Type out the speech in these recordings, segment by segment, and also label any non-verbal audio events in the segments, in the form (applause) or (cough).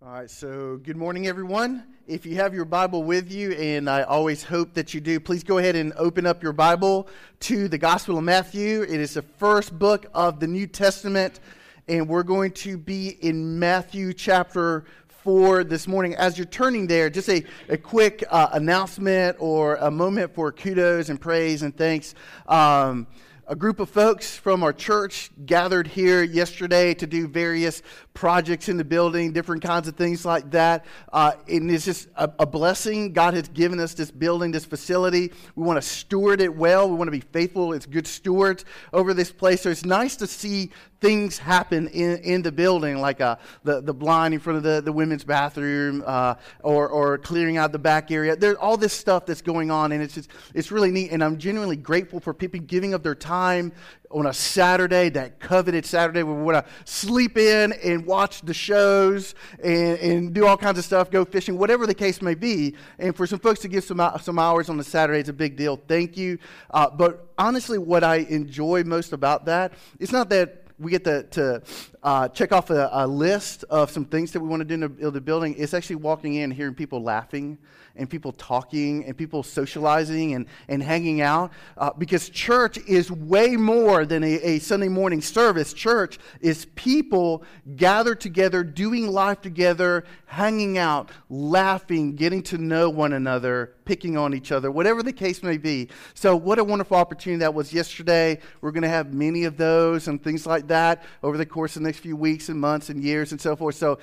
All right, so good morning, everyone. If you have your Bible with you, and I always hope that you do, please go ahead and open up your Bible to the Gospel of Matthew. It is the first book of the New Testament, and we're going to be in Matthew chapter 4 this morning. As you're turning there, just a, a quick uh, announcement or a moment for kudos and praise and thanks. Um, a group of folks from our church gathered here yesterday to do various projects in the building, different kinds of things like that. Uh, and it's just a, a, blessing. God has given us this building, this facility. We want to steward it well. We want to be faithful as good stewards over this place. So it's nice to see things happen in, in the building, like uh, the, the blind in front of the, the women's bathroom uh, or, or clearing out the back area. There's all this stuff that's going on, and it's, just, it's really neat. And I'm genuinely grateful for people giving up their time on a Saturday, that coveted Saturday, where we want to sleep in and watch the shows and, and do all kinds of stuff, go fishing, whatever the case may be. And for some folks to give some, some hours on a Saturday, it's a big deal. Thank you. Uh, but honestly, what I enjoy most about that, it's not that we get to, to uh, check off a, a, list of some things that we want to do in the, in the building. It's actually walking in, hearing people laughing and people talking and people socializing and, and hanging out. Uh, because church is way more than a, a Sunday morning service. Church is people gathered together, doing life together, hanging out, laughing, getting to know one another, picking on each other, whatever the case may be. So, what a wonderful opportunity that was yesterday. We're going to have many of those and things like that over the course of the next few weeks and months and years and so forth. So,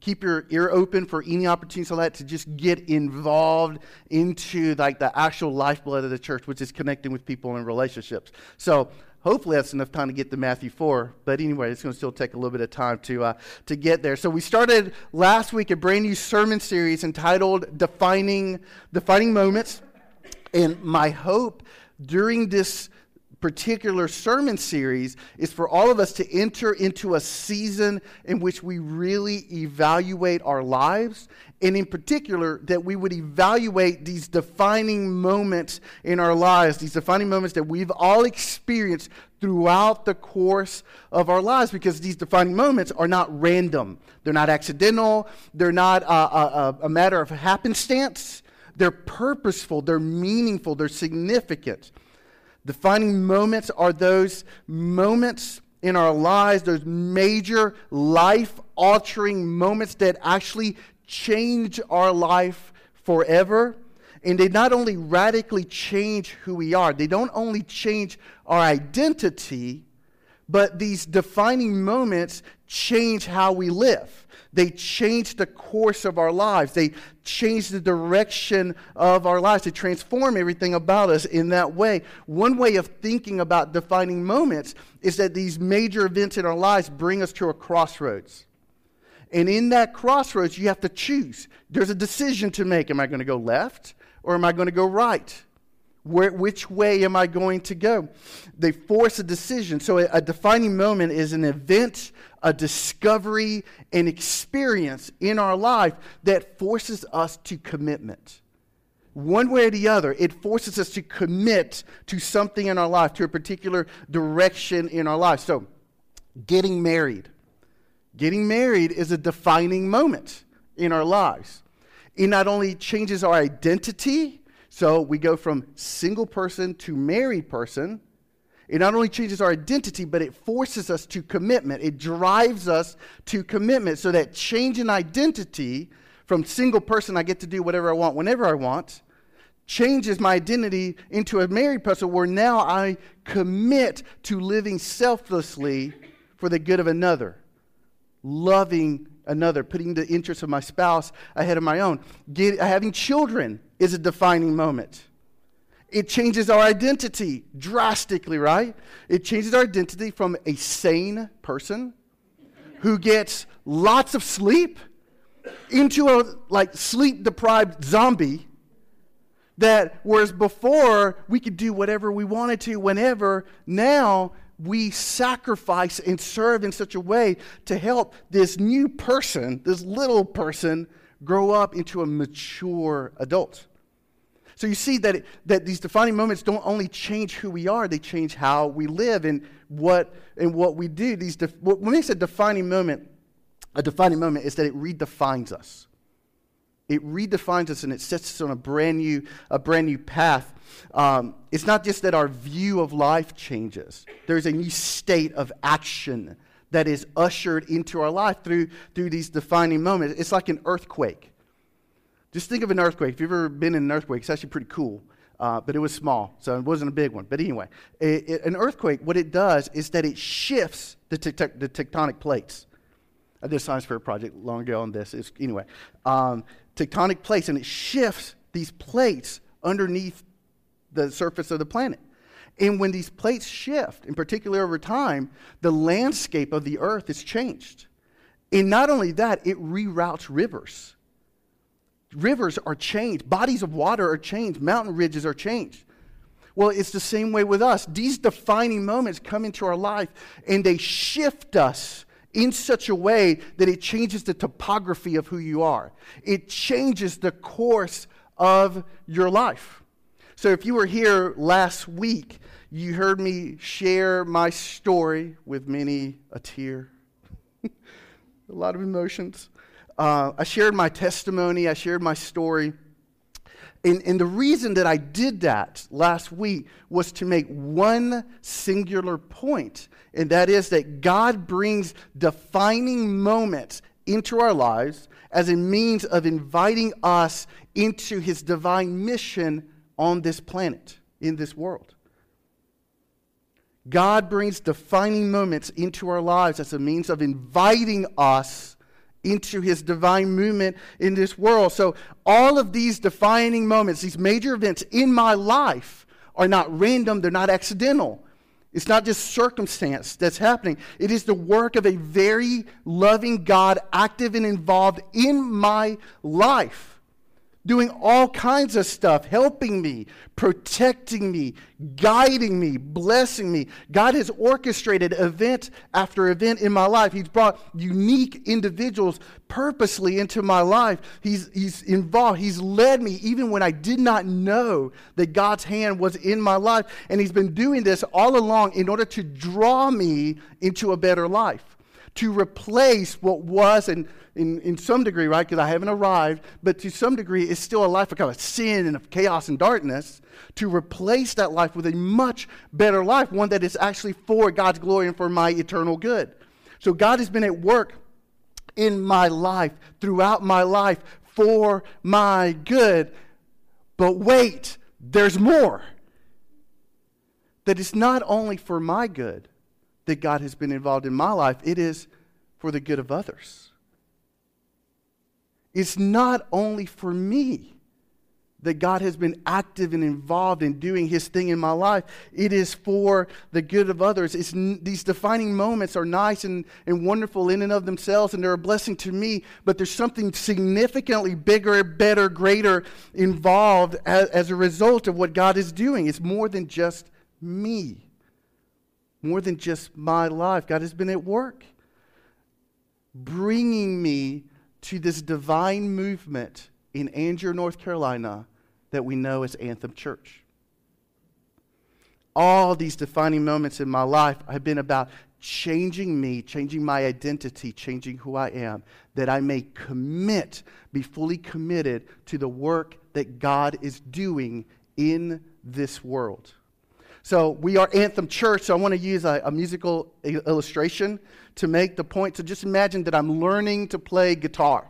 keep your ear open for any opportunities like that to just get involved into like the actual lifeblood of the church which is connecting with people and relationships. So hopefully that's enough time to get to matthew 4 but anyway it's going to still take a little bit of time to, uh, to get there. So we started last week a brand new sermon series entitled defining defining moments. And my hope during this particular sermon series is for all of us to enter into a season in which we really evaluate our lives, and in particular, that we would evaluate these defining moments in our lives, these defining moments that we've all experienced throughout the course of our lives, because these defining moments are not random, they're not accidental, they're not a, a, a matter of happenstance. They're purposeful, they're meaningful, they're significant. Defining moments are those moments in our lives, those major life altering moments that actually change our life forever. And they not only radically change who we are, they don't only change our identity, but these defining moments change how we live. They change the course of our lives. They change the direction of our lives. They transform everything about us in that way. One way of thinking about defining moments is that these major events in our lives bring us to a crossroads. And in that crossroads, you have to choose. There's a decision to make. Am I going to go left or am I going to go right? Where, which way am I going to go? They force a decision. So, a, a defining moment is an event, a discovery, an experience in our life that forces us to commitment. One way or the other, it forces us to commit to something in our life, to a particular direction in our life. So, getting married. Getting married is a defining moment in our lives. It not only changes our identity, so we go from single person to married person. It not only changes our identity, but it forces us to commitment. It drives us to commitment. So that change in identity from single person, I get to do whatever I want whenever I want, changes my identity into a married person where now I commit to living selflessly for the good of another, loving another, putting the interests of my spouse ahead of my own. Get, having children is a defining moment. It changes our identity drastically, right? It changes our identity from a sane person who gets lots of sleep into a like sleep deprived zombie that whereas before we could do whatever we wanted to whenever now we sacrifice and serve in such a way to help this new person, this little person, grow up into a mature adult. So you see that, it, that these defining moments don't only change who we are, they change how we live and what, and what we do. These def, when we say defining moment, a defining moment is that it redefines us. It redefines us and it sets us on a brand new, a brand new path. Um, it's not just that our view of life changes, there's a new state of action that is ushered into our life through, through these defining moments. It's like an earthquake. Just think of an earthquake. If you've ever been in an earthquake, it's actually pretty cool. Uh, but it was small, so it wasn't a big one. But anyway, it, it, an earthquake, what it does is that it shifts the, te- the tectonic plates. I did a science fair project long ago on this. It's, anyway, um, tectonic plates, and it shifts these plates underneath the surface of the planet. And when these plates shift, in particular over time, the landscape of the earth is changed. And not only that, it reroutes rivers. Rivers are changed, bodies of water are changed, mountain ridges are changed. Well, it's the same way with us. These defining moments come into our life and they shift us in such a way that it changes the topography of who you are. It changes the course of your life. So, if you were here last week, you heard me share my story with many a tear, (laughs) a lot of emotions. Uh, I shared my testimony, I shared my story. And, and, the reason that I did that last week was to make one singular point, and that is that God brings defining moments into our lives as a means of inviting us into his divine mission on this planet, in this world. God brings defining moments into our lives as a means of inviting us into his divine movement in this world. So, all of these defining moments, these major events in my life, are not random, they're not accidental. It's not just circumstance that's happening. It is the work of a very loving God, active and involved in my life doing all kinds of stuff, helping me, protecting me, guiding me, blessing me. God has orchestrated event after event in my life. He's brought unique individuals purposely into my life. He's, he's involved. He's led me even when I did not know that God's hand was in my life. And He's been doing this all along in order to draw me into a better life, to replace what was and in, in some degree, right? Because I haven't arrived, but to some degree, it's still a life of kind of sin and of chaos and darkness. To replace that life with a much better life, one that is actually for God's glory and for my eternal good. So God has been at work in my life, throughout my life, for my good. But wait, there's more. That it's not only for my good that God has been involved in my life, it is for the good of others. It's not only for me that God has been active and involved in doing his thing in my life. It is for the good of others. It's, these defining moments are nice and, and wonderful in and of themselves, and they're a blessing to me, but there's something significantly bigger, better, greater involved as, as a result of what God is doing. It's more than just me, more than just my life. God has been at work, bringing me to this divine movement in Angier, North Carolina, that we know as Anthem Church. All these defining moments in my life have been about changing me, changing my identity, changing who I am, that I may commit, be fully committed to the work that God is doing in this world. So we are Anthem Church, so I want to use a, a musical illustration to make the point. So just imagine that I'm learning to play guitar.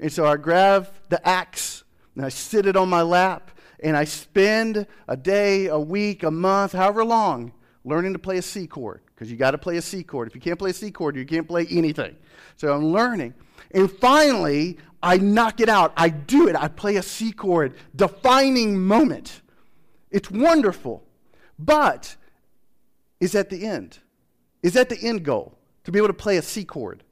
And so I grab the axe and I sit it on my lap and I spend a day, a week, a month, however long, learning to play a C chord because you got to play a C chord. If you can't play a C chord, you can't play anything. So I'm learning. And finally, I knock it out. I do it. I play a C chord, defining moment. It's wonderful. But is that the end? Is that the end goal? To be able to play a C chord?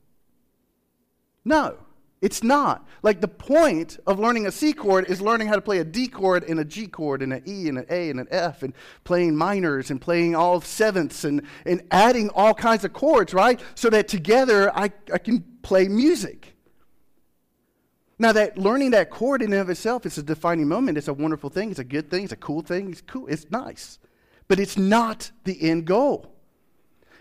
No, it's not. Like the point of learning a C chord is learning how to play a D chord and a G chord and an E and an A and an F and playing minors and playing all sevenths and, and adding all kinds of chords, right? So that together I, I can play music. Now, that learning that chord in and of itself is a defining moment. It's a wonderful thing. It's a good thing. It's a cool thing. It's cool. It's nice. But it's not the end goal.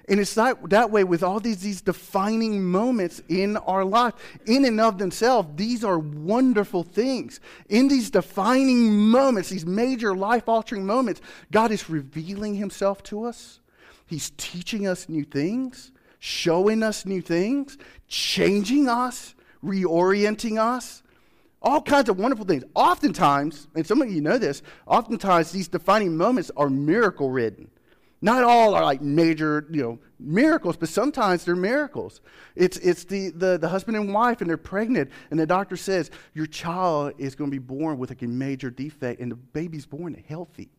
And it's that, that way with all these, these defining moments in our life. In and of themselves, these are wonderful things. In these defining moments, these major life altering moments, God is revealing Himself to us. He's teaching us new things, showing us new things, changing us, reorienting us. All kinds of wonderful things. Oftentimes, and some of you know this, oftentimes these defining moments are miracle ridden. Not all are like major, you know, miracles, but sometimes they're miracles. It's, it's the, the, the husband and wife, and they're pregnant, and the doctor says, Your child is going to be born with like a major defect, and the baby's born healthy.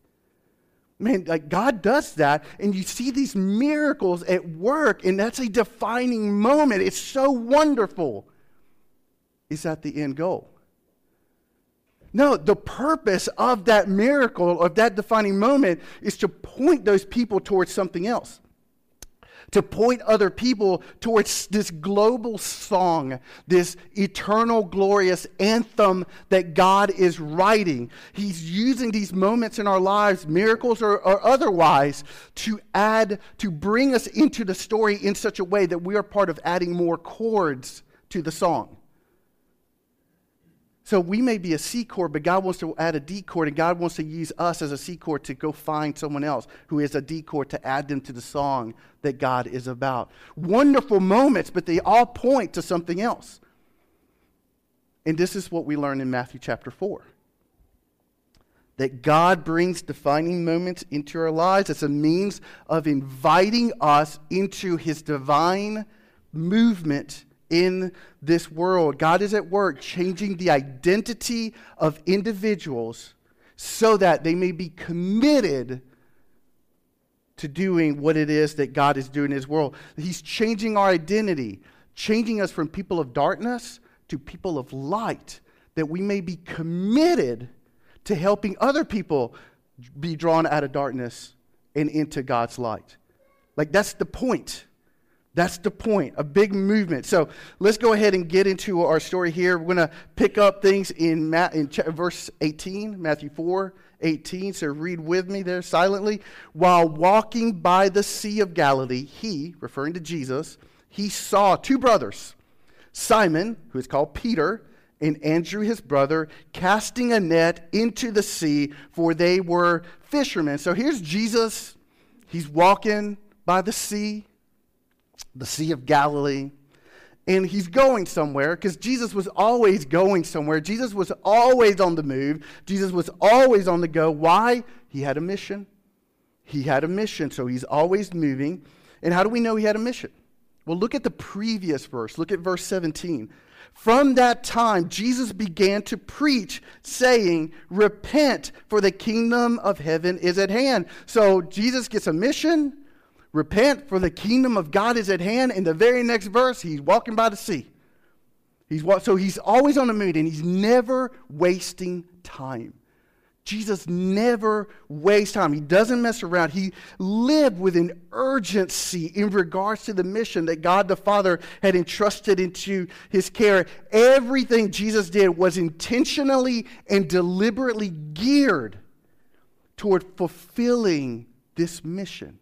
Man, like God does that, and you see these miracles at work, and that's a defining moment. It's so wonderful. Is that the end goal? No, the purpose of that miracle, of that defining moment, is to point those people towards something else. To point other people towards this global song, this eternal, glorious anthem that God is writing. He's using these moments in our lives, miracles or, or otherwise, to add, to bring us into the story in such a way that we are part of adding more chords to the song. So we may be a C chord, but God wants to add a D chord, and God wants to use us as a C chord to go find someone else who is a D chord to add them to the song that God is about. Wonderful moments, but they all point to something else. And this is what we learn in Matthew chapter 4 that God brings defining moments into our lives as a means of inviting us into his divine movement in this world. God is at work changing the identity of individuals so that they may be committed to doing what it is that God is doing in His world. He's changing our identity, changing us from people of darkness to people of light, that we may be committed to helping other people be drawn out of darkness and into God's light. Like, that's the point. That's the point, a big movement. So let's go ahead and get into our story here. We're going to pick up things in, Ma- in ch- verse 18, Matthew 4 18. So read with me there silently. While walking by the Sea of Galilee, he, referring to Jesus, he saw two brothers, Simon, who is called Peter, and Andrew his brother, casting a net into the sea, for they were fishermen. So here's Jesus. He's walking by the sea the Sea of Galilee. And he's going somewhere because Jesus was always going somewhere. Jesus was always on the move. Jesus was always on the go. Why? He had a mission. He had a mission, so he's always moving. And how do we know he had a mission? Well, look at the previous verse. Look at verse 17. From that time, Jesus began to preach, saying, Repent, for the kingdom of heaven is at hand. So Jesus gets a mission, Repent, for the kingdom of God is at hand. In the very next verse, he's walking by the sea. He's, so he's always on the move and he's never wasting time. Jesus never wastes time. He doesn't mess around. He lived with an urgency in regards to the mission that God the Father had entrusted into his care. Everything Jesus did was intentionally and deliberately geared toward fulfilling this mission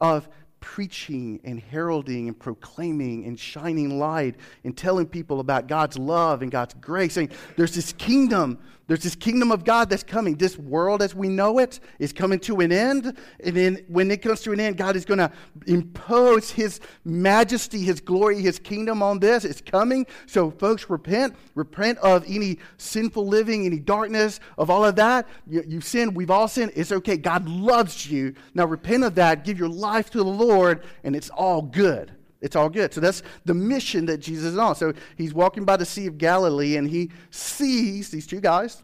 of preaching and heralding and proclaiming and shining light and telling people about God's love and God's grace. Saying there's this kingdom there's this kingdom of God that's coming. This world as we know it is coming to an end. And then when it comes to an end, God is going to impose his majesty, his glory, his kingdom on this. It's coming. So, folks, repent. Repent of any sinful living, any darkness, of all of that. You, you sinned. We've all sinned. It's okay. God loves you. Now, repent of that. Give your life to the Lord, and it's all good. It's all good. So that's the mission that Jesus is on. So he's walking by the Sea of Galilee and he sees these two guys,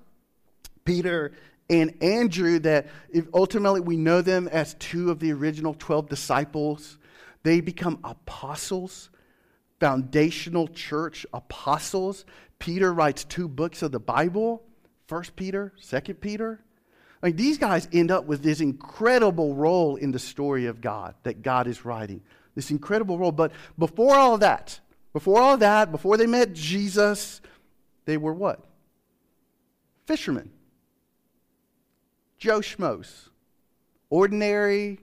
Peter and Andrew, that ultimately we know them as two of the original 12 disciples. They become apostles, foundational church apostles. Peter writes two books of the Bible First Peter, Second Peter. Like these guys end up with this incredible role in the story of God that God is writing this incredible role. But before all of that, before all of that, before they met Jesus, they were what? Fishermen. Joe Schmoes. Ordinary,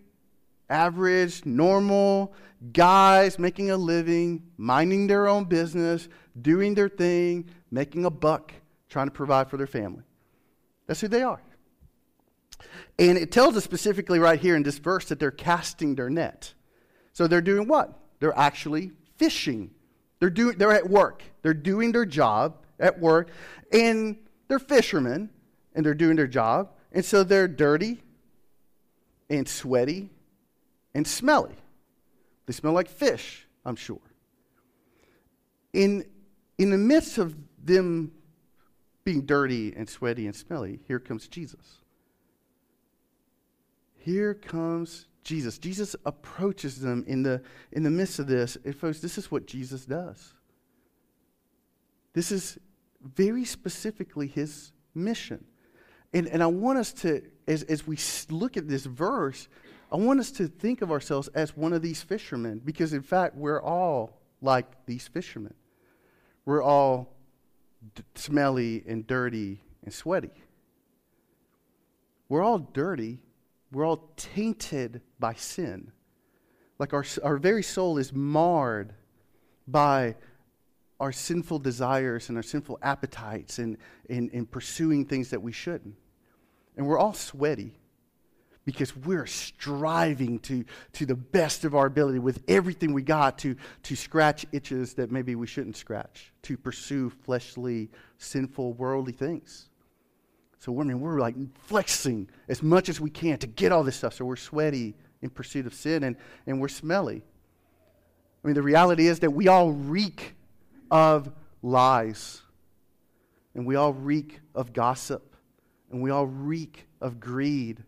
average, normal guys making a living, minding their own business, doing their thing, making a buck, trying to provide for their family. That's who they are. And it tells us specifically right here in this verse that they're casting their net. So they're doing what? They're actually fishing. They're, doing, they're at work. They're doing their job at work. And they're fishermen, and they're doing their job. And so they're dirty and sweaty and smelly. They smell like fish, I'm sure. In, in the midst of them being dirty and sweaty and smelly, here comes Jesus. Here comes Jesus. Jesus approaches them in the, in the midst of this. And, folks, this is what Jesus does. This is very specifically his mission. And, and I want us to, as, as we look at this verse, I want us to think of ourselves as one of these fishermen because, in fact, we're all like these fishermen. We're all d- smelly and dirty and sweaty. We're all dirty we're all tainted by sin. Like our, our very soul is marred by our sinful desires and our sinful appetites and, and, and pursuing things that we shouldn't. And we're all sweaty because we're striving to, to the best of our ability with everything we got to, to scratch itches that maybe we shouldn't scratch, to pursue fleshly, sinful, worldly things. So I mean, we're like flexing as much as we can to get all this stuff. So we're sweaty in pursuit of sin and, and we're smelly. I mean, the reality is that we all reek of lies. And we all reek of gossip. And we all reek of greed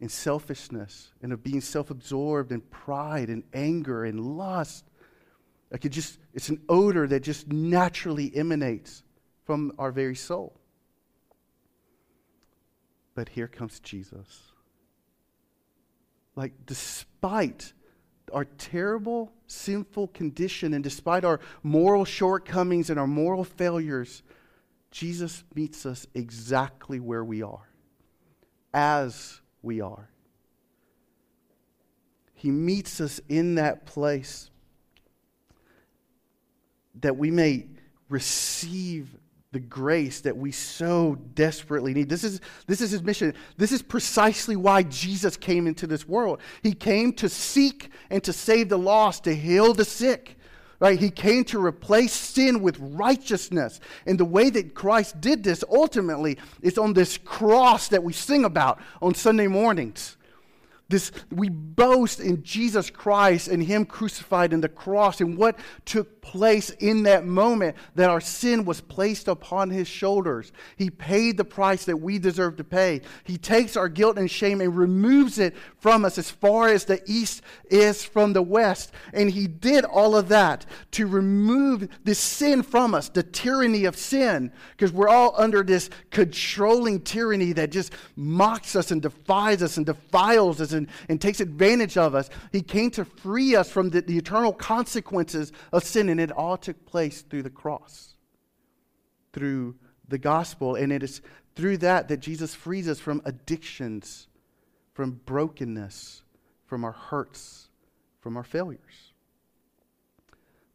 and selfishness and of being self absorbed and pride and anger and lust. Like it just, it's an odor that just naturally emanates from our very soul. But here comes Jesus. Like, despite our terrible, sinful condition and despite our moral shortcomings and our moral failures, Jesus meets us exactly where we are, as we are. He meets us in that place that we may receive the grace that we so desperately need. This is, this is his mission. This is precisely why Jesus came into this world. He came to seek and to save the lost, to heal the sick. Right? He came to replace sin with righteousness. And the way that Christ did this ultimately is on this cross that we sing about on Sunday mornings. This, we boast in Jesus Christ and Him crucified in the cross and what took place in that moment that our sin was placed upon His shoulders. He paid the price that we deserve to pay. He takes our guilt and shame and removes it from us as far as the east is from the west. And He did all of that to remove the sin from us, the tyranny of sin, because we're all under this controlling tyranny that just mocks us and defies us and defiles us and takes advantage of us. He came to free us from the, the eternal consequences of sin, and it all took place through the cross, through the gospel. And it is through that that Jesus frees us from addictions, from brokenness, from our hurts, from our failures.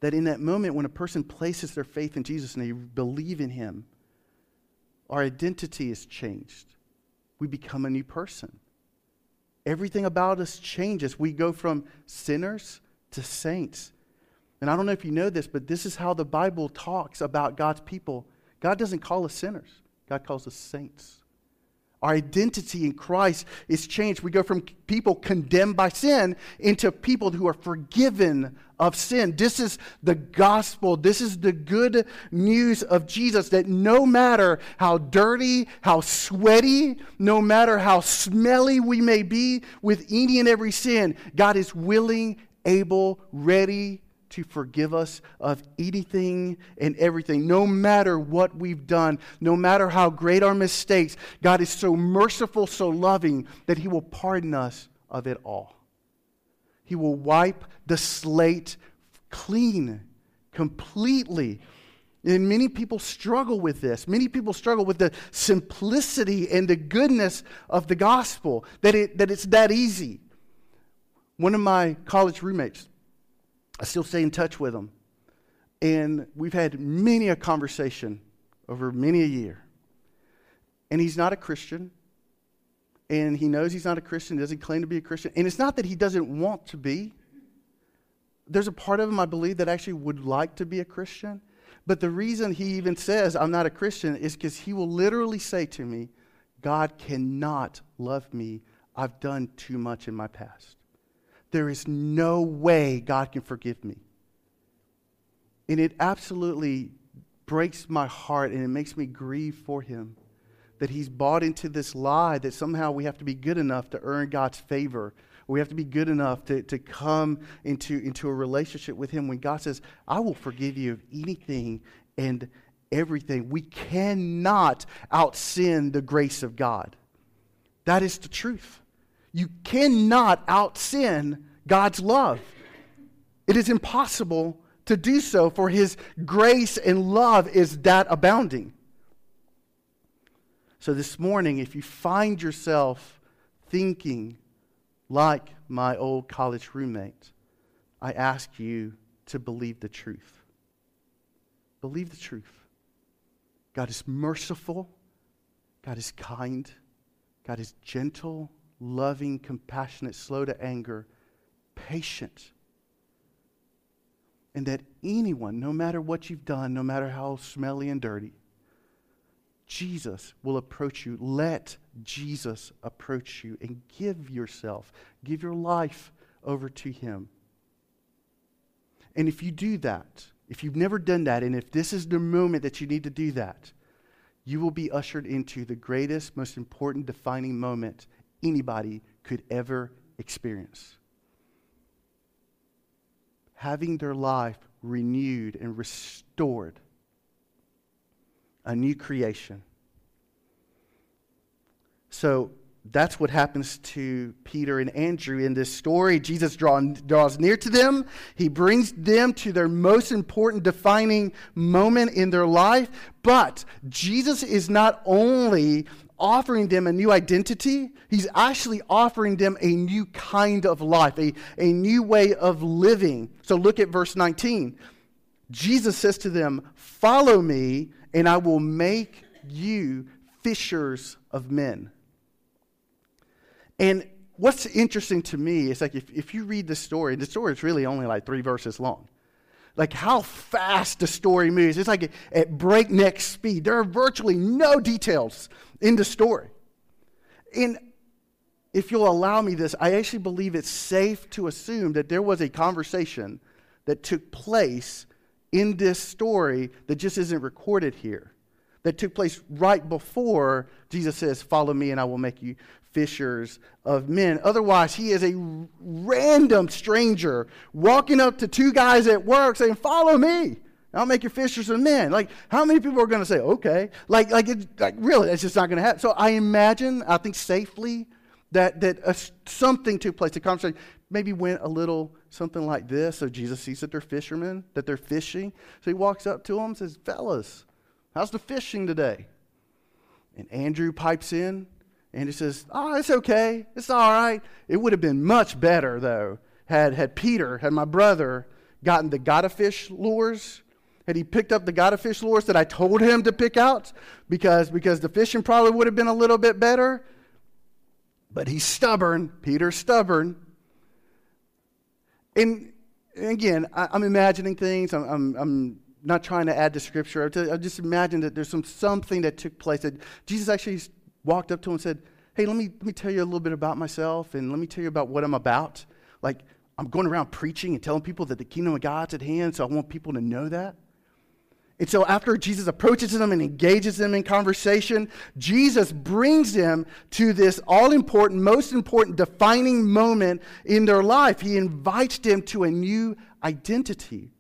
That in that moment when a person places their faith in Jesus and they believe in Him, our identity is changed. We become a new person. Everything about us changes. We go from sinners to saints. And I don't know if you know this, but this is how the Bible talks about God's people. God doesn't call us sinners, God calls us saints. Our identity in Christ is changed. We go from people condemned by sin into people who are forgiven of sin. This is the gospel. This is the good news of Jesus that no matter how dirty, how sweaty, no matter how smelly we may be with any and every sin, God is willing, able, ready, to forgive us of anything and everything, no matter what we've done, no matter how great our mistakes. God is so merciful, so loving that He will pardon us of it all. He will wipe the slate clean, completely. And many people struggle with this. Many people struggle with the simplicity and the goodness of the gospel, that, it, that it's that easy. One of my college roommates, I still stay in touch with him. And we've had many a conversation over many a year. And he's not a Christian. And he knows he's not a Christian, doesn't claim to be a Christian. And it's not that he doesn't want to be. There's a part of him, I believe, that actually would like to be a Christian. But the reason he even says, I'm not a Christian, is because he will literally say to me, God cannot love me. I've done too much in my past. There is no way God can forgive me. And it absolutely breaks my heart and it makes me grieve for him that he's bought into this lie that somehow we have to be good enough to earn God's favor. We have to be good enough to, to come into, into a relationship with him when God says, I will forgive you of anything and everything. We cannot out sin the grace of God. That is the truth. You cannot out sin God's love. It is impossible to do so, for his grace and love is that abounding. So, this morning, if you find yourself thinking like my old college roommate, I ask you to believe the truth. Believe the truth. God is merciful, God is kind, God is gentle, loving, compassionate, slow to anger, patient and that anyone, no matter what you've done, no matter how smelly and dirty, Jesus will approach you. Let Jesus approach you and give yourself, give your life over to Him. And if you do that, if you've never done that, and if this is the moment that you need to do that, you will be ushered into the greatest, most important, defining moment anybody could ever experience having their life renewed and restored, a new creation. So that's what happens to Peter and Andrew in this story. Jesus draw, draws near to them. He brings them to their most important defining moment in their life. But Jesus is not only offering them a new identity, he's actually offering them a new kind of life, a, a new way of living. So look at verse 19. Jesus says to them, Follow me, and I will make you fishers of men. And what's interesting to me is like if, if you read the story, the story is really only like three verses long like how fast the story moves. It's like at breakneck speed. There are virtually no details in the story. And if you'll allow me this, I actually believe it's safe to assume that there was a conversation that took place in this story that just isn't recorded here. That took place right before Jesus says, Follow me and I will make you fishers of men. Otherwise, he is a random stranger walking up to two guys at work saying, Follow me. I'll make you fishers of men. Like, how many people are going to say, okay? Like, like, it, like really, it's just not going to happen. So I imagine, I think safely, that, that a, something took place. The conversation maybe went a little something like this. So Jesus sees that they're fishermen, that they're fishing. So he walks up to them and says, Fellas, how's the fishing today? And Andrew pipes in and he says, Oh, it's okay. It's all right. It would have been much better, though, had, had Peter, had my brother, gotten the gotta fish lures. Had he picked up the gotta fish lures that I told him to pick out because, because the fishing probably would have been a little bit better. But he's stubborn. Peter's stubborn. And again, I, am I'm imagining things. I'm, I'm, I'm, not trying to add to scripture. I just imagine that there's some something that took place that Jesus actually walked up to him and said, Hey, let me, let me tell you a little bit about myself and let me tell you about what I'm about. Like, I'm going around preaching and telling people that the kingdom of God's at hand, so I want people to know that. And so, after Jesus approaches them and engages them in conversation, Jesus brings them to this all important, most important, defining moment in their life. He invites them to a new identity,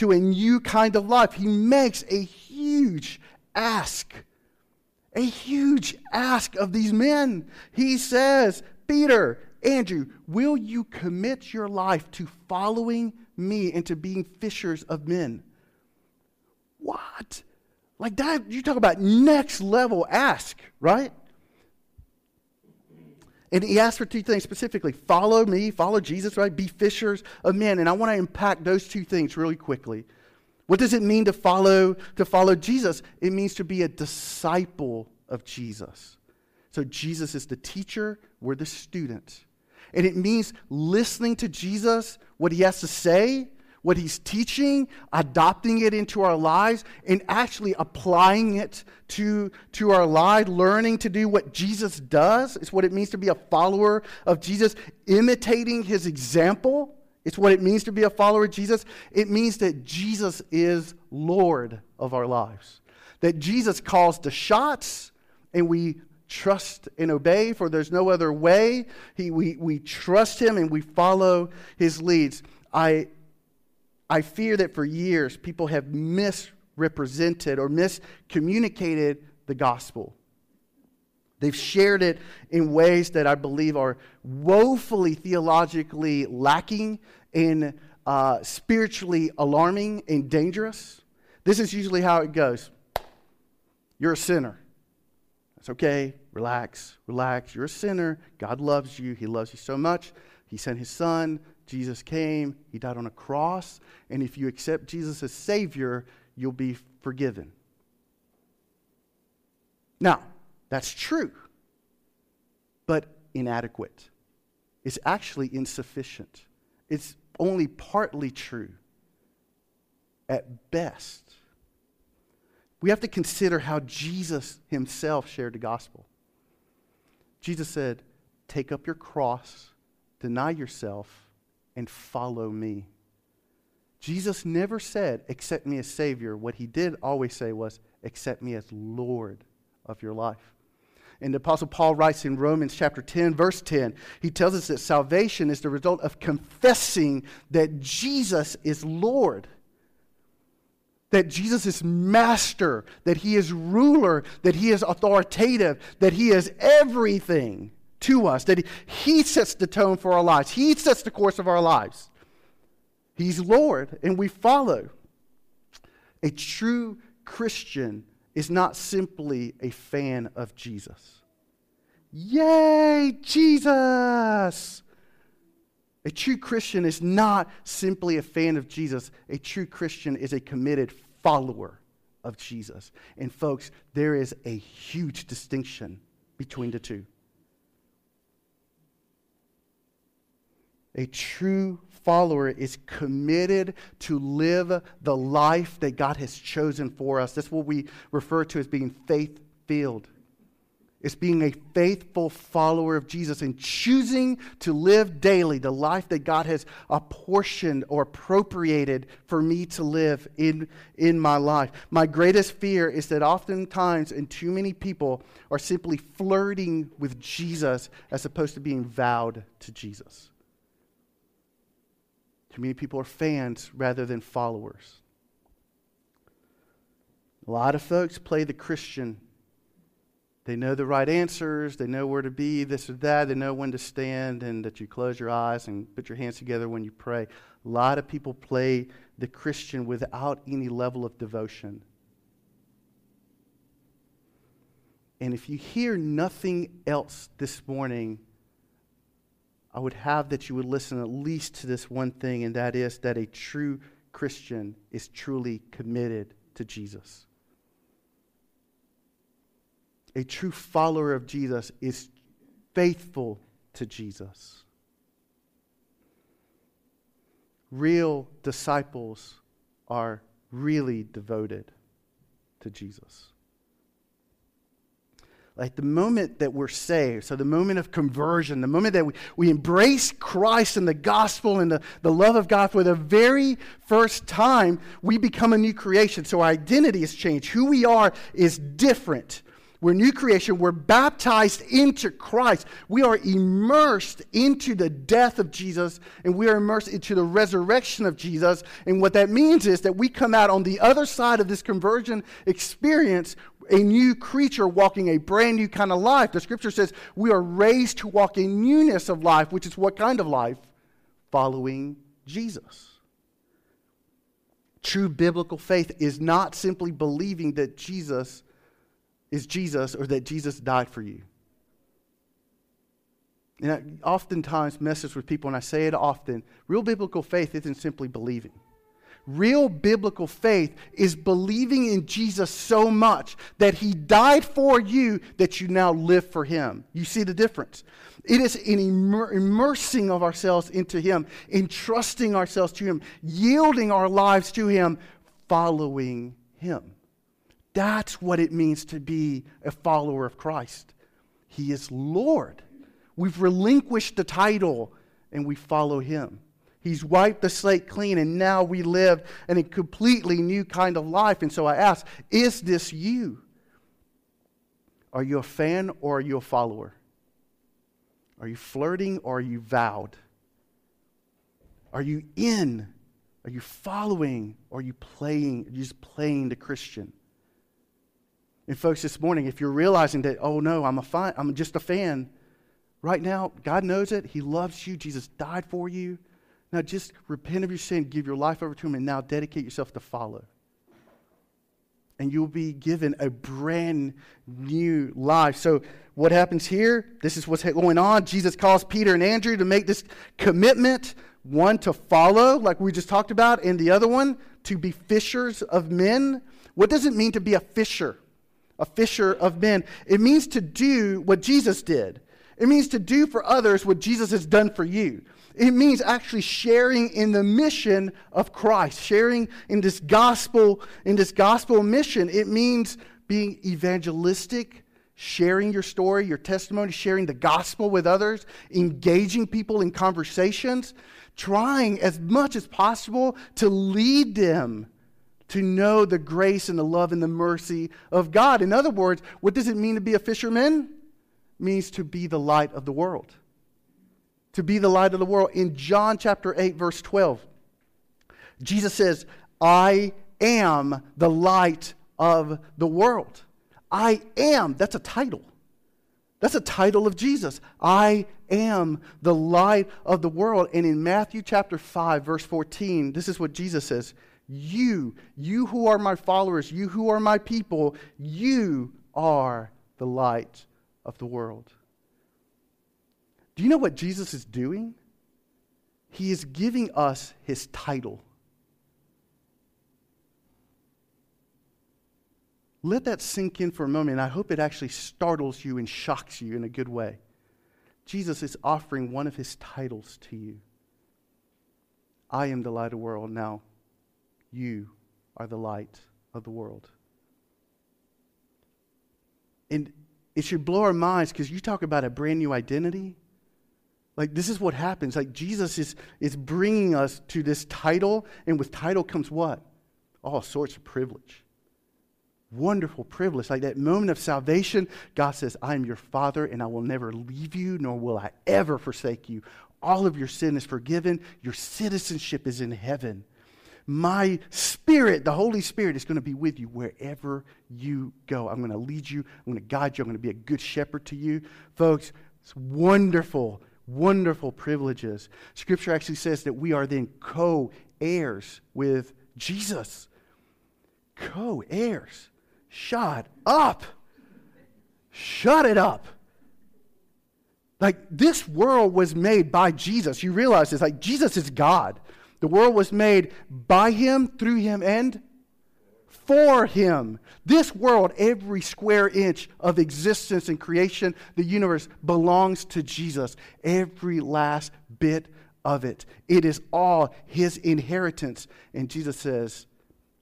to a new kind of life. He makes a huge ask a huge ask of these men. He says, Peter, Andrew, will you commit your life to following me and to being fishers of men? What? Like that, you talk about next level ask, right? And he asked for two things specifically follow me, follow Jesus, right? Be fishers of men. And I want to unpack those two things really quickly. What does it mean to follow, to follow Jesus? It means to be a disciple of Jesus. So Jesus is the teacher, we're the student. And it means listening to Jesus, what he has to say, what he's teaching, adopting it into our lives, and actually applying it to, to our lives, learning to do what Jesus does. It's what it means to be a follower of Jesus, imitating his example. It's what it means to be a follower of Jesus. It means that Jesus is Lord of our lives, that Jesus calls the shots, and we trust and obey, for there's no other way. He, we, we trust him and we follow his leads. I I fear that for years people have misrepresented or miscommunicated the gospel. They've shared it in ways that I believe are woefully theologically lacking and uh, spiritually alarming and dangerous. This is usually how it goes You're a sinner. That's okay. Relax, relax. You're a sinner. God loves you. He loves you so much. He sent his son Jesus came, he died on a cross, and if you accept Jesus as Savior, you'll be forgiven. Now, that's true, but inadequate. It's actually insufficient. It's only partly true at best. We have to consider how Jesus himself shared the gospel. Jesus said, Take up your cross, deny yourself, and follow me. Jesus never said, accept me as Savior. What he did always say was, accept me as Lord of your life. And the Apostle Paul writes in Romans chapter 10, verse 10, he tells us that salvation is the result of confessing that Jesus is Lord, that Jesus is master, that he is ruler, that he is authoritative, that he is everything to us, that he, sets the tone for our lives, He sets the course of our lives. He's Lord, and we follow. A true Christian is not simply a fan of Jesus. Yay, Jesus! A true Christian is not simply a fan of Jesus. A true Christian is a committed follower of Jesus. And, folks, there is a huge distinction between the two. A true follower is committed to live the life that God has chosen for us. That's what we refer to as being faith filled. It's being a faithful follower of Jesus and choosing to live daily the life that God has apportioned or appropriated for me to live in, in my life. My greatest fear is that oftentimes, and too many people, are simply flirting with Jesus as opposed to being vowed to Jesus. Too many people are fans rather than followers. A lot of folks play the Christian. They know the right answers, they know where to be, this or that, they know when to stand, and that you close your eyes and put your hands together when you pray. A lot of people play the Christian without any level of devotion. And if you hear nothing else this morning, I would have that you would listen at least to this one thing, and that is that a true Christian is truly committed to Jesus. A true follower of Jesus is faithful to Jesus. Real disciples are really devoted to Jesus. Like the moment that we're saved, so the moment of conversion, the moment that we, we embrace Christ and the gospel and the, the love of God for the very first time, we become a new creation. So our identity has changed. Who we are is different. We're new creation. We're baptized into Christ. We are immersed into the death of Jesus and we are immersed into the resurrection of Jesus. And what that means is that we come out on the other side of this conversion experience a new creature walking a brand new kind of life. The scripture says we are raised to walk in newness of life, which is what kind of life? Following Jesus. True biblical faith is not simply believing that Jesus is Jesus or that Jesus died for you. And I oftentimes messes with people, and I say it often. Real biblical faith isn't simply believing. Real biblical faith is believing in Jesus so much that he died for you that you now live for him. You see the difference? It is an immer- immersing of ourselves into him, entrusting ourselves to him, yielding our lives to him, following him. That's what it means to be a follower of Christ. He is Lord. We've relinquished the title and we follow him. He's wiped the slate clean, and now we live in a completely new kind of life. And so I ask, is this you? Are you a fan or are you a follower? Are you flirting or are you vowed? Are you in? Are you following or are you playing, are you just playing the Christian? And folks, this morning, if you're realizing that, oh no, I'm a fan, I'm just a fan, right now, God knows it. He loves you. Jesus died for you. Now just repent of your sin, give your life over to Him, and now dedicate yourself to follow. And you'll be given a brand new life. So, what happens here? This is what's going on. Jesus calls Peter and Andrew to make this commitment one to follow, like we just talked about, and the other one to be fishers of men. What does it mean to be a fisher? A fisher of men. It means to do what Jesus did. It means to do for others what Jesus has done for you. It means actually sharing in the mission of Christ, sharing in this gospel, in this gospel mission. It means being evangelistic, sharing your story, your testimony, sharing the gospel with others, engaging people in conversations, trying as much as possible to lead them to know the grace and the love and the mercy of God. In other words, what does it mean to be a fisherman? It means to be the light of the world to be the light of the world. In John chapter 8, verse 12, Jesus says, I am the light of the world. I am, that's a title. That's a title of Jesus. I am the light of the world. And in Matthew chapter 5, verse 14, this is what Jesus says You, you who are my followers, you who are my people, you are the light of the world. Do you know what Jesus is doing? He is giving us his title. Let that sink in for a moment. I hope it actually startles you and shocks you in a good way. Jesus is offering one of his titles to you. I am the light of the world. Now, you are the light of the world. And it should blow our minds because you talk about a brand new identity. Like, this is what happens. Like, Jesus is, is bringing us to this title, and with title comes what? All sorts of privilege. Wonderful privilege. Like that moment of salvation, God says, I am your Father, and I will never leave you, nor will I ever forsake you. All of your sin is forgiven. Your citizenship is in heaven. My Spirit, the Holy Spirit, is going to be with you wherever you go. I'm going to lead you. I'm going to guide you. I'm going to be a good shepherd to you. Folks, it's wonderful wonderful privileges. Scripture actually says that we are then co heirs with Jesus. Co heirs. Shut up. Shut it up. Like this world was made by Jesus. You realize this. Like Jesus is God. The world was made by him, through him, and for him. This world, every square inch of existence and creation, the universe, belongs to Jesus. Every last bit of it. It is all his inheritance. And Jesus says,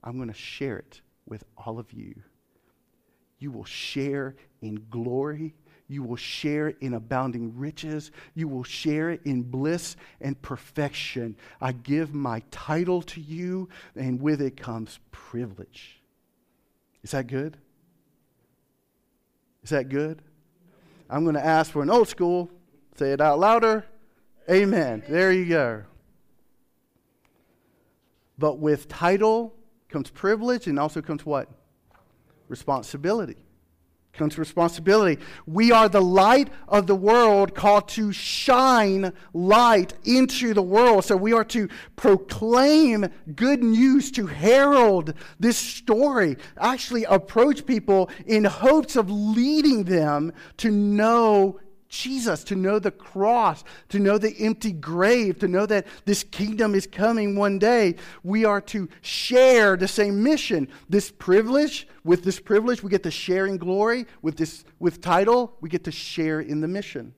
I'm going to share it with all of you. You will share in glory you will share in abounding riches. You will share in bliss and perfection. I give my title to you, and with it comes privilege. Is that good? Is that good? I'm going to ask for an old school. Say it out louder. Amen. There you go. But with title comes privilege and also comes what? Responsibility comes responsibility. We are the light of the world, called to shine light into the world. So we are to proclaim good news, to herald this story, actually approach people in hopes of leading them to know Jesus, to know the cross, to know the empty grave, to know that this kingdom is coming one day. We are to share the same mission. This privilege, with this privilege, we get to share in glory. With this with title, we get to share in the mission.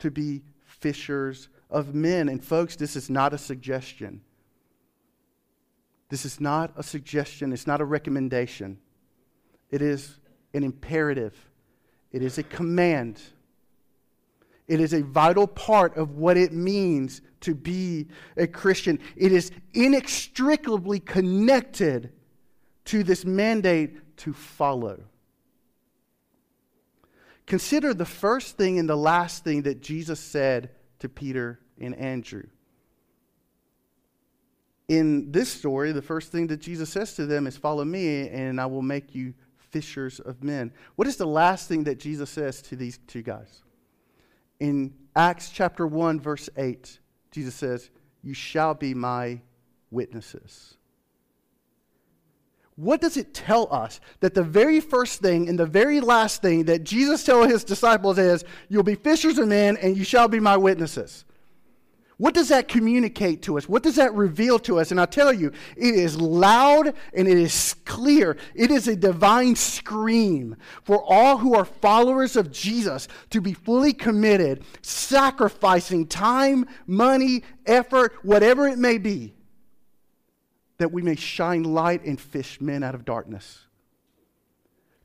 To be fishers of men. And folks, this is not a suggestion. This is not a suggestion, it's not a recommendation. It is an imperative. It is a command. It is a vital part of what it means to be a Christian. It is inextricably connected to this mandate to follow. Consider the first thing and the last thing that Jesus said to Peter and Andrew. In this story, the first thing that Jesus says to them is, Follow me, and I will make you fishers of men. What is the last thing that Jesus says to these two guys? In Acts chapter 1, verse 8, Jesus says, You shall be my witnesses. What does it tell us? That the very first thing and the very last thing that Jesus tells his disciples is, You'll be fishers of men and you shall be my witnesses. What does that communicate to us? What does that reveal to us? And I tell you, it is loud and it is clear. It is a divine scream for all who are followers of Jesus to be fully committed, sacrificing time, money, effort, whatever it may be, that we may shine light and fish men out of darkness.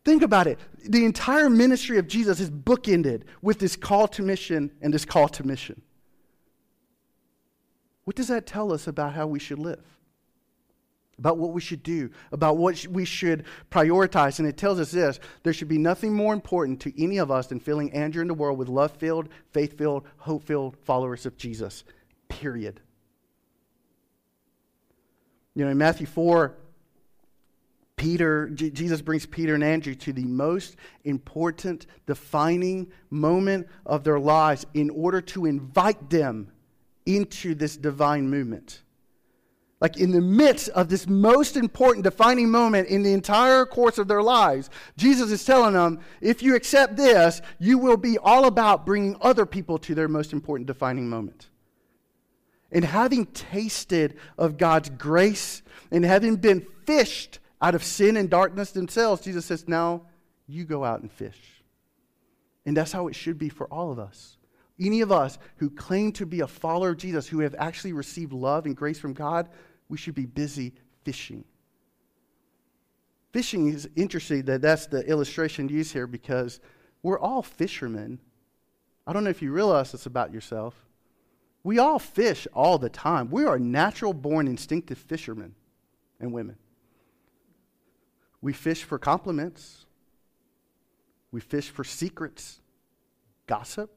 Think about it. The entire ministry of Jesus is bookended with this call to mission and this call to mission. What does that tell us about how we should live? About what we should do, about what we should prioritize. And it tells us this there should be nothing more important to any of us than filling Andrew in the world with love filled, faith filled, hope filled followers of Jesus. Period. You know, in Matthew 4, Peter, Jesus brings Peter and Andrew to the most important, defining moment of their lives in order to invite them into this divine movement. Like in the midst of this most important defining moment in the entire course of their lives, Jesus is telling them, if you accept this, you will be all about bringing other people to their most important defining moment. And having tasted of God's grace and having been fished out of sin and darkness themselves, Jesus says, now you go out and fish. And that's how it should be for all of us any of us who claim to be a follower of Jesus, who have actually received love and grace from God, we should be busy fishing. Fishing is interesting that that's the illustration used here because we're all fishermen. I don't know if you realize this about yourself. We all fish all the time. We are natural born instinctive fishermen and women. We fish for compliments. We fish for secrets, gossip.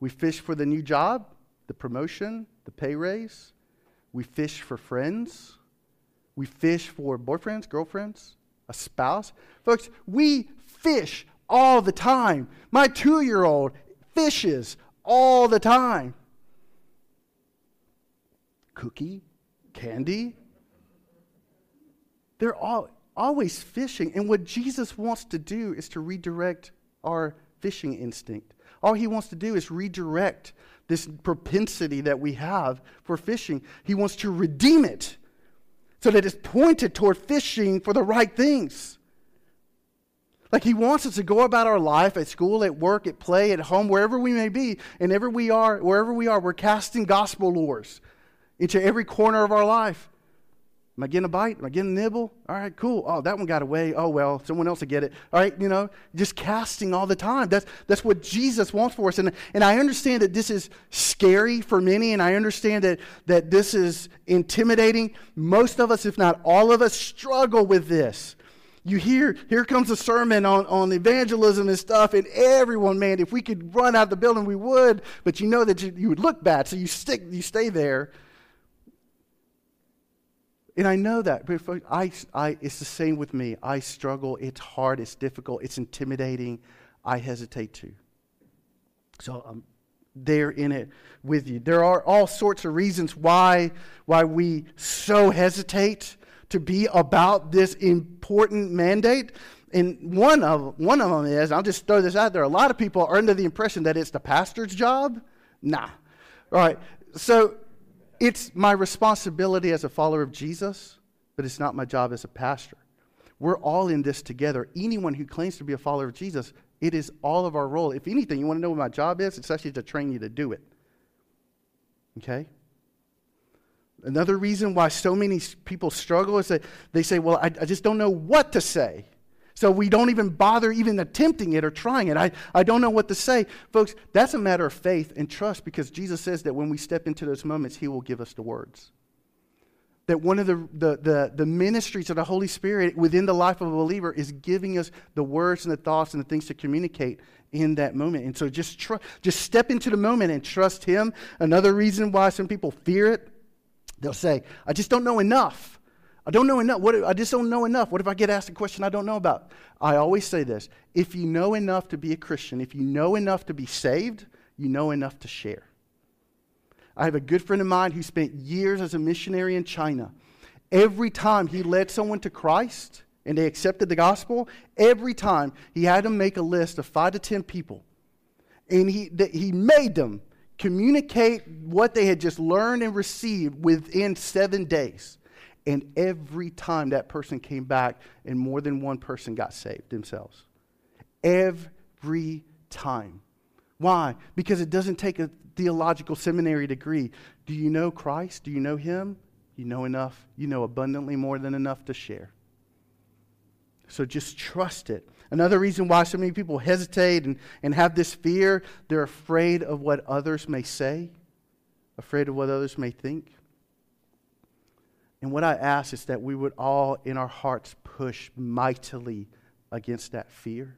We fish for the new job, the promotion, the pay raise. We fish for friends. We fish for boyfriends, girlfriends, a spouse. Folks, we fish all the time. My two year old fishes all the time. Cookie, candy. They're all, always fishing. And what Jesus wants to do is to redirect our fishing instinct. All he wants to do is redirect this propensity that we have for fishing. He wants to redeem it so that it's pointed toward fishing for the right things. Like he wants us to go about our life at school, at work, at play, at home, wherever we may be, and ever we are, wherever we are, we're casting gospel lures into every corner of our life. Am I getting a bite? Am I getting a nibble? All right, cool. Oh, that one got away. Oh, well, someone else will get it. All right, you know, just casting all the time. That's, that's what Jesus wants for us. And, and I understand that this is scary for many, and I understand that, that this is intimidating. Most of us, if not all of us, struggle with this. You hear, here comes a sermon on, on evangelism and stuff, and everyone, man, if we could run out of the building, we would, but you know that you, you would look bad, so you stick, you stay there. And I know that. I, I, it's the same with me. I struggle. It's hard. It's difficult. It's intimidating. I hesitate too. So um, I'm there in it with you. There are all sorts of reasons why, why we so hesitate to be about this important mandate. And one of, one of them is, I'll just throw this out there, a lot of people are under the impression that it's the pastor's job. Nah. All right. So it's my responsibility as a follower of Jesus, but it's not my job as a pastor. We're all in this together. Anyone who claims to be a follower of Jesus, it is all of our role. If anything, you want to know what my job is? It's actually to train you to do it. Okay? Another reason why so many people struggle is that they say, Well, I, I just don't know what to say. So we don't even bother even attempting it or trying it. I, I don't know what to say. Folks, that's a matter of faith and trust because Jesus says that when we step into those moments, He will give us the words. That one of the, the, the, the ministries of the Holy Spirit within the life of a believer is giving us the words and the thoughts and the things to communicate in that moment. And so just, tr- just step into the moment and trust Him. Another reason why some people fear it, they'll say, I just don't know enough. I don't know enough. What, I just don't know enough. What if I get asked a question I don't know about? I always say this if you know enough to be a Christian, if you know enough to be saved, you know enough to share. I have a good friend of mine who spent years as a missionary in China. Every time he led someone to Christ and they accepted the gospel, every time he had them make a list of five to ten people. And he, he made them communicate what they had just learned and received within seven days. And every time that person came back, and more than one person got saved themselves. Every time. Why? Because it doesn't take a theological seminary degree. Do you know Christ? Do you know Him? You know enough. You know abundantly more than enough to share. So just trust it. Another reason why so many people hesitate and, and have this fear, they're afraid of what others may say, afraid of what others may think. And what I ask is that we would all in our hearts push mightily against that fear.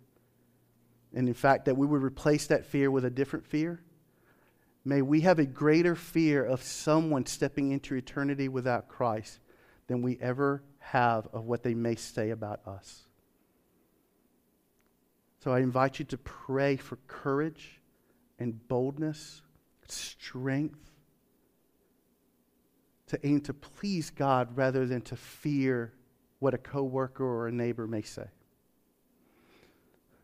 And in fact, that we would replace that fear with a different fear. May we have a greater fear of someone stepping into eternity without Christ than we ever have of what they may say about us. So I invite you to pray for courage and boldness, strength, to aim to please God rather than to fear what a coworker or a neighbor may say.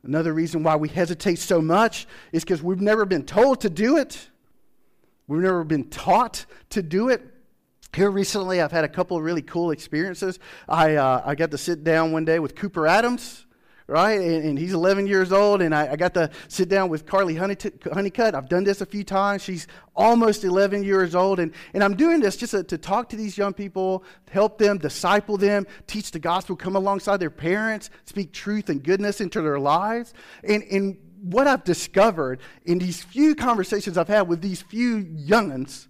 Another reason why we hesitate so much is because we've never been told to do it. We've never been taught to do it. Here recently, I've had a couple of really cool experiences. I, uh, I got to sit down one day with Cooper Adams right? And, and, he's 11 years old, and I, I, got to sit down with Carly Honeycutt. I've done this a few times. She's almost 11 years old, and, and I'm doing this just to, to talk to these young people, help them, disciple them, teach the gospel, come alongside their parents, speak truth and goodness into their lives. And, and what I've discovered in these few conversations I've had with these few youngins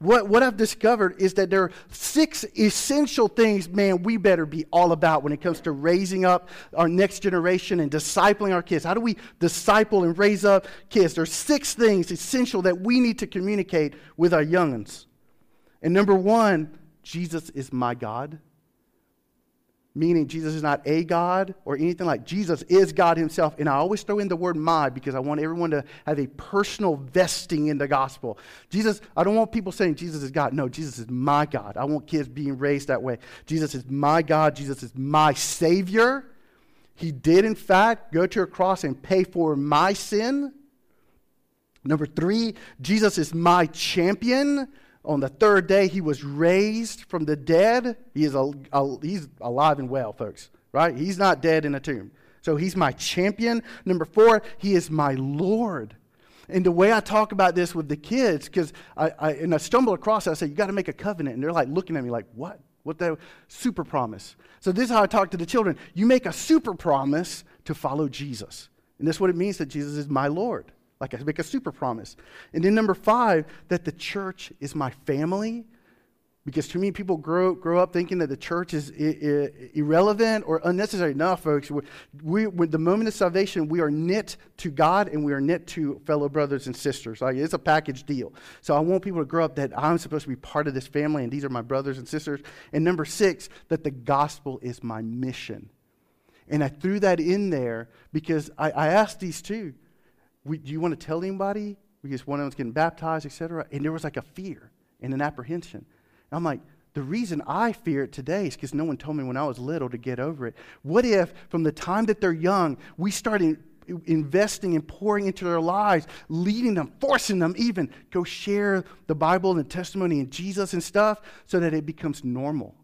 what, what I've discovered is that there are six essential things, man, we better be all about when it comes to raising up our next generation and discipling our kids. How do we disciple and raise up kids? There are six things essential that we need to communicate with our youngins. And number one, Jesus is my God meaning Jesus is not a God or anything like Jesus is God himself. And I always throw in the word my because I want everyone to have a personal vesting in the gospel. Jesus, I don't want people saying Jesus is God. No, Jesus is my God. I want kids being raised that way. Jesus is my God. Jesus is my Savior. He did, in fact, go to a cross and pay for my sin. Number three, Jesus is my champion. On the third day, he was raised from the dead. He is a, a, he's alive and well, folks, right? He's not dead in a tomb. So he's my champion. Number four, he is my Lord. And the way I talk about this with the kids, because I, I, and I stumble across it, I say, you got to make a covenant. And they're like looking at me like, what? What the super promise? So this is how I talk to the children. You make a super promise to follow Jesus. And that's what it means that Jesus is my Lord like I make a super promise. And then number five, that the church is my family. Because too many people grow, grow up thinking that the church is I- I- irrelevant or unnecessary. No, folks, we, we, with the moment of salvation, we are knit to God and we are knit to fellow brothers and sisters. Like it's a package deal. So I want people to grow up that I'm supposed to be part of this family and these are my brothers and sisters. And number six, that the gospel is my mission. And I threw that in there because I, I asked these two we, do you want to tell anybody? Because one of them's getting baptized, etc. And there was like a fear and an apprehension. And I'm like, the reason I fear it today is because no one told me when I was little to get over it. What if, from the time that they're young, we start in, investing and pouring into their lives, leading them, forcing them even go share the Bible and the testimony and Jesus and stuff so that it becomes normal,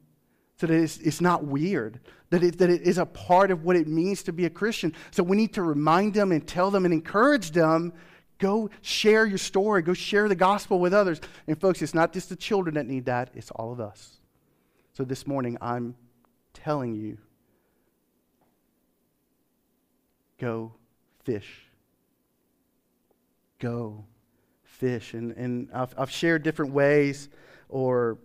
so that it's, it's not weird, that it, that it is a part of what it means to be a Christian. So we need to remind them and tell them and encourage them Go share your story. Go share the gospel with others. And, folks, it's not just the children that need that, it's all of us. So, this morning, I'm telling you go fish. Go fish. And, and I've, I've shared different ways or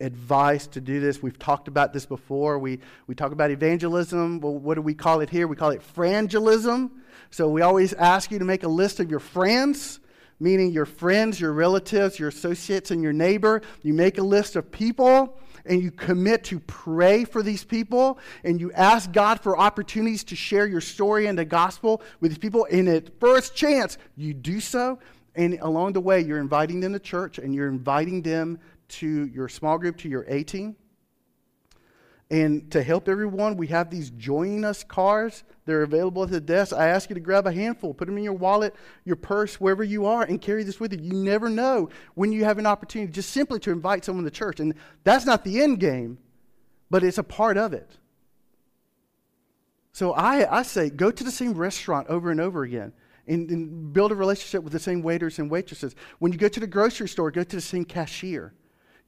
advice to do this. We've talked about this before. We, we talk about evangelism. Well, what do we call it here? We call it frangelism. So we always ask you to make a list of your friends, meaning your friends, your relatives, your associates, and your neighbor. You make a list of people and you commit to pray for these people and you ask God for opportunities to share your story and the gospel with these people. And at first chance, you do so. And along the way, you're inviting them to church and you're inviting them to your small group, to your A team. And to help everyone, we have these join us cards. They're available at the desk. I ask you to grab a handful, put them in your wallet, your purse, wherever you are, and carry this with you. You never know when you have an opportunity just simply to invite someone to church. And that's not the end game, but it's a part of it. So I, I say go to the same restaurant over and over again and, and build a relationship with the same waiters and waitresses. When you go to the grocery store, go to the same cashier.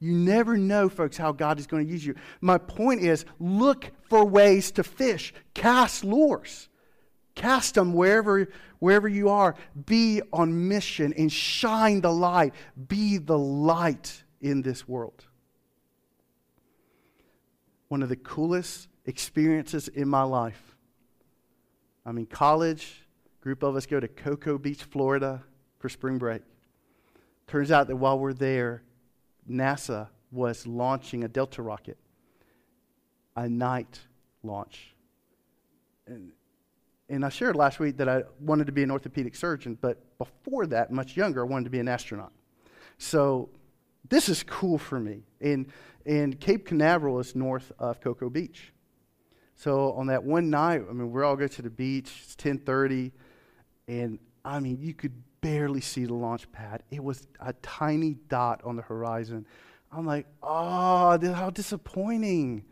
You never know, folks, how God is going to use you. My point is look for ways to fish, cast lures, cast them wherever, wherever you are. Be on mission and shine the light. Be the light in this world. One of the coolest experiences in my life. I'm in college. Group of us go to Cocoa Beach, Florida for spring break. Turns out that while we're there, NASA was launching a Delta rocket, a night launch. And, and I shared last week that I wanted to be an orthopedic surgeon, but before that, much younger, I wanted to be an astronaut. So this is cool for me. And, and Cape Canaveral is north of Cocoa Beach. So on that one night, I mean, we're all go to the beach. It's 10:30, and I mean, you could barely see the launch pad. It was a tiny dot on the horizon. I'm like, oh, how disappointing.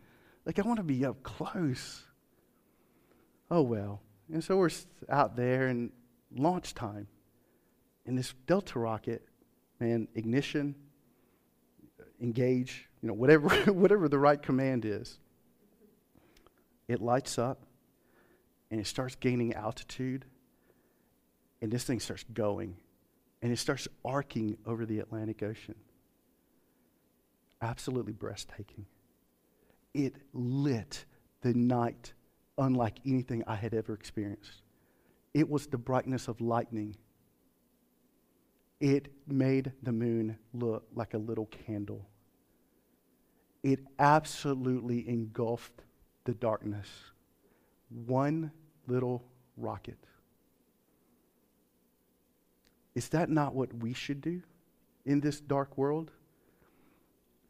Like, I want to be up close. Oh, well. And so we're out there in launch time. And this Delta rocket, man, ignition, uh, engage, you know, whatever, (laughs) whatever the right command is, it lights up and it starts gaining altitude and this thing starts going and it starts arcing over the Atlantic Ocean. Absolutely breathtaking. It lit the night unlike anything I had ever experienced. It was the brightness of lightning. It made the moon look like a little candle. It absolutely engulfed the darkness. One little rocket. Is that not what we should do in this dark world?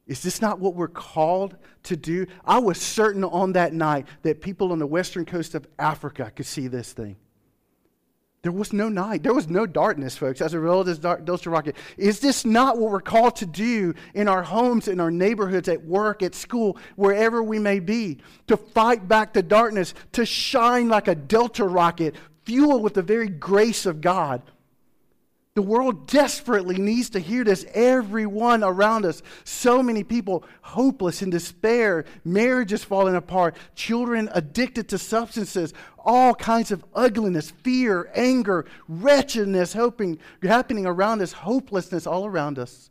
Is this not what we're called to do? I was certain on that night that people on the western coast of Africa could see this thing. There was no night. There was no darkness, folks, as a result of this Delta rocket. Is this not what we're called to do in our homes, in our neighborhoods, at work, at school, wherever we may be? To fight back the darkness, to shine like a Delta rocket, fueled with the very grace of God the world desperately needs to hear this. Everyone around us, so many people hopeless in despair, marriages falling apart, children addicted to substances, all kinds of ugliness, fear, anger, wretchedness hoping, happening around us, hopelessness all around us.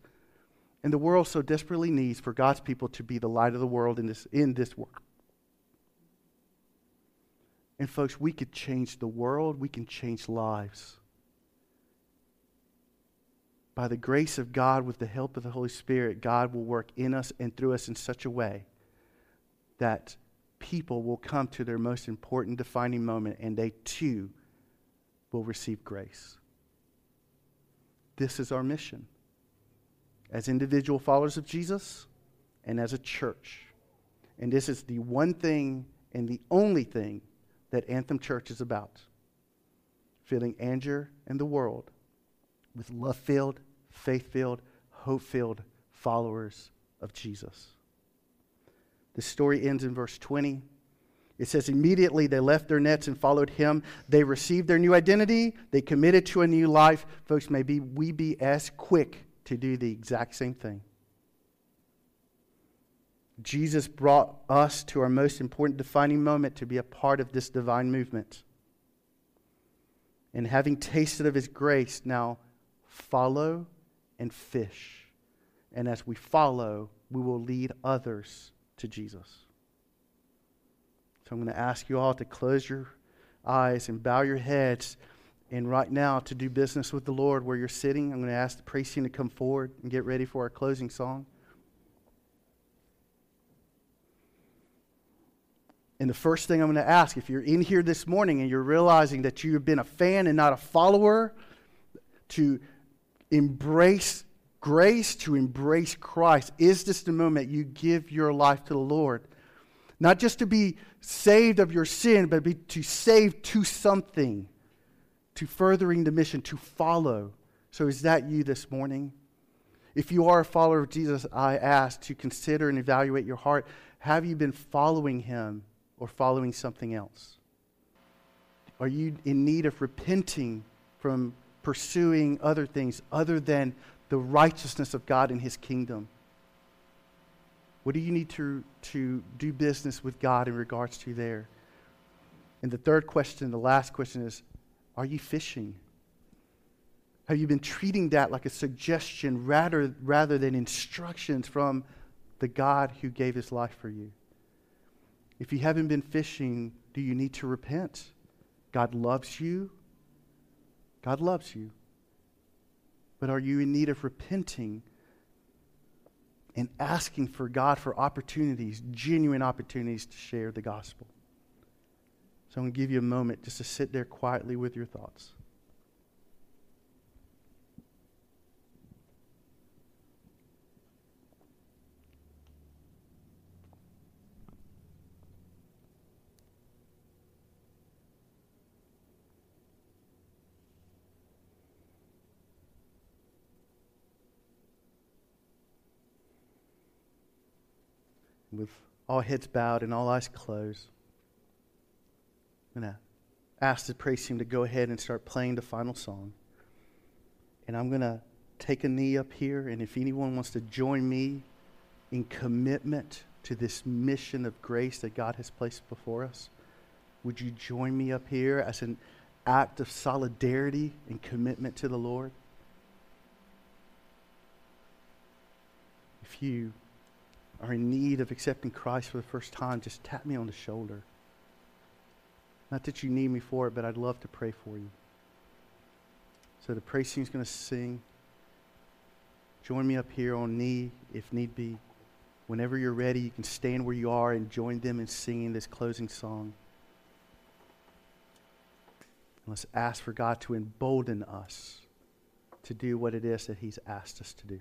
And the world so desperately needs for God's people to be the light of the world in this, in this world. And, folks, we could change the world, we can change lives by the grace of God, with the help of the Holy Spirit, God will work in us and through us in such a way that people will come to their most important defining moment and they too will receive grace. This is our mission. As individual followers of Jesus, and as a church. And this is the one thing and the only thing that Anthem Church is about filling Angier and the world with love filled, faith filled, hope filled followers of Jesus. The story ends in verse 20. It says, immediately they left their nets and followed him. They received their new identity. They committed to a new life. Folks, maybe we be as quick to do the exact same thing. Jesus brought us to our most important defining moment to be a part of this divine movement. And having tasted of his grace, now follow and fish. And as we follow, we will lead others to Jesus. So I'm going to ask you all to close your eyes and bow your heads. And right now, to do business with the Lord where you're sitting, I'm going to ask the praise team to come forward and get ready for our closing song. And the first thing I'm going to ask, if you're in here this morning and you're realizing that you've been a fan and not a follower, to embrace grace, to embrace Christ, is this the moment you give your life to the Lord? Not just to be saved of your sin, but be to save to something, to furthering the mission, to follow. So is that you this morning? If you are a follower of Jesus, I ask to consider and evaluate your heart. Have you been following him or following something else? Are you in need of repenting from pursuing other things other than the righteousness of God and his kingdom? What do you need to, to do business with God in regards to there? And the third question, the last question is Are you fishing? Have you been treating that like a suggestion rather, rather than instructions from the God who gave his life for you? If you haven't been fishing, do you need to repent? God loves you. God loves you. But are you in need of repenting and asking for God for opportunities, genuine opportunities to share the gospel. So I'm going to give you a moment just to sit there quietly with your thoughts. With all heads bowed and all eyes closed, I'm going to ask the praise team to go ahead and start playing the final song. And I'm going to take a knee up here, and if anyone wants to join me in commitment to this mission of grace that God has placed before us, would you join me up here as an act of solidarity and commitment to the Lord? If you are in need of accepting Christ for the first time, just tap me on the shoulder. Not that you need me for it, but I'd love to pray for you. So the praise team's going to sing. Join me up here on knee if need be. Whenever you're ready, you can stand where you are and join them in singing this closing song. let's ask for God to embolden us to do what it is that He's asked us to do.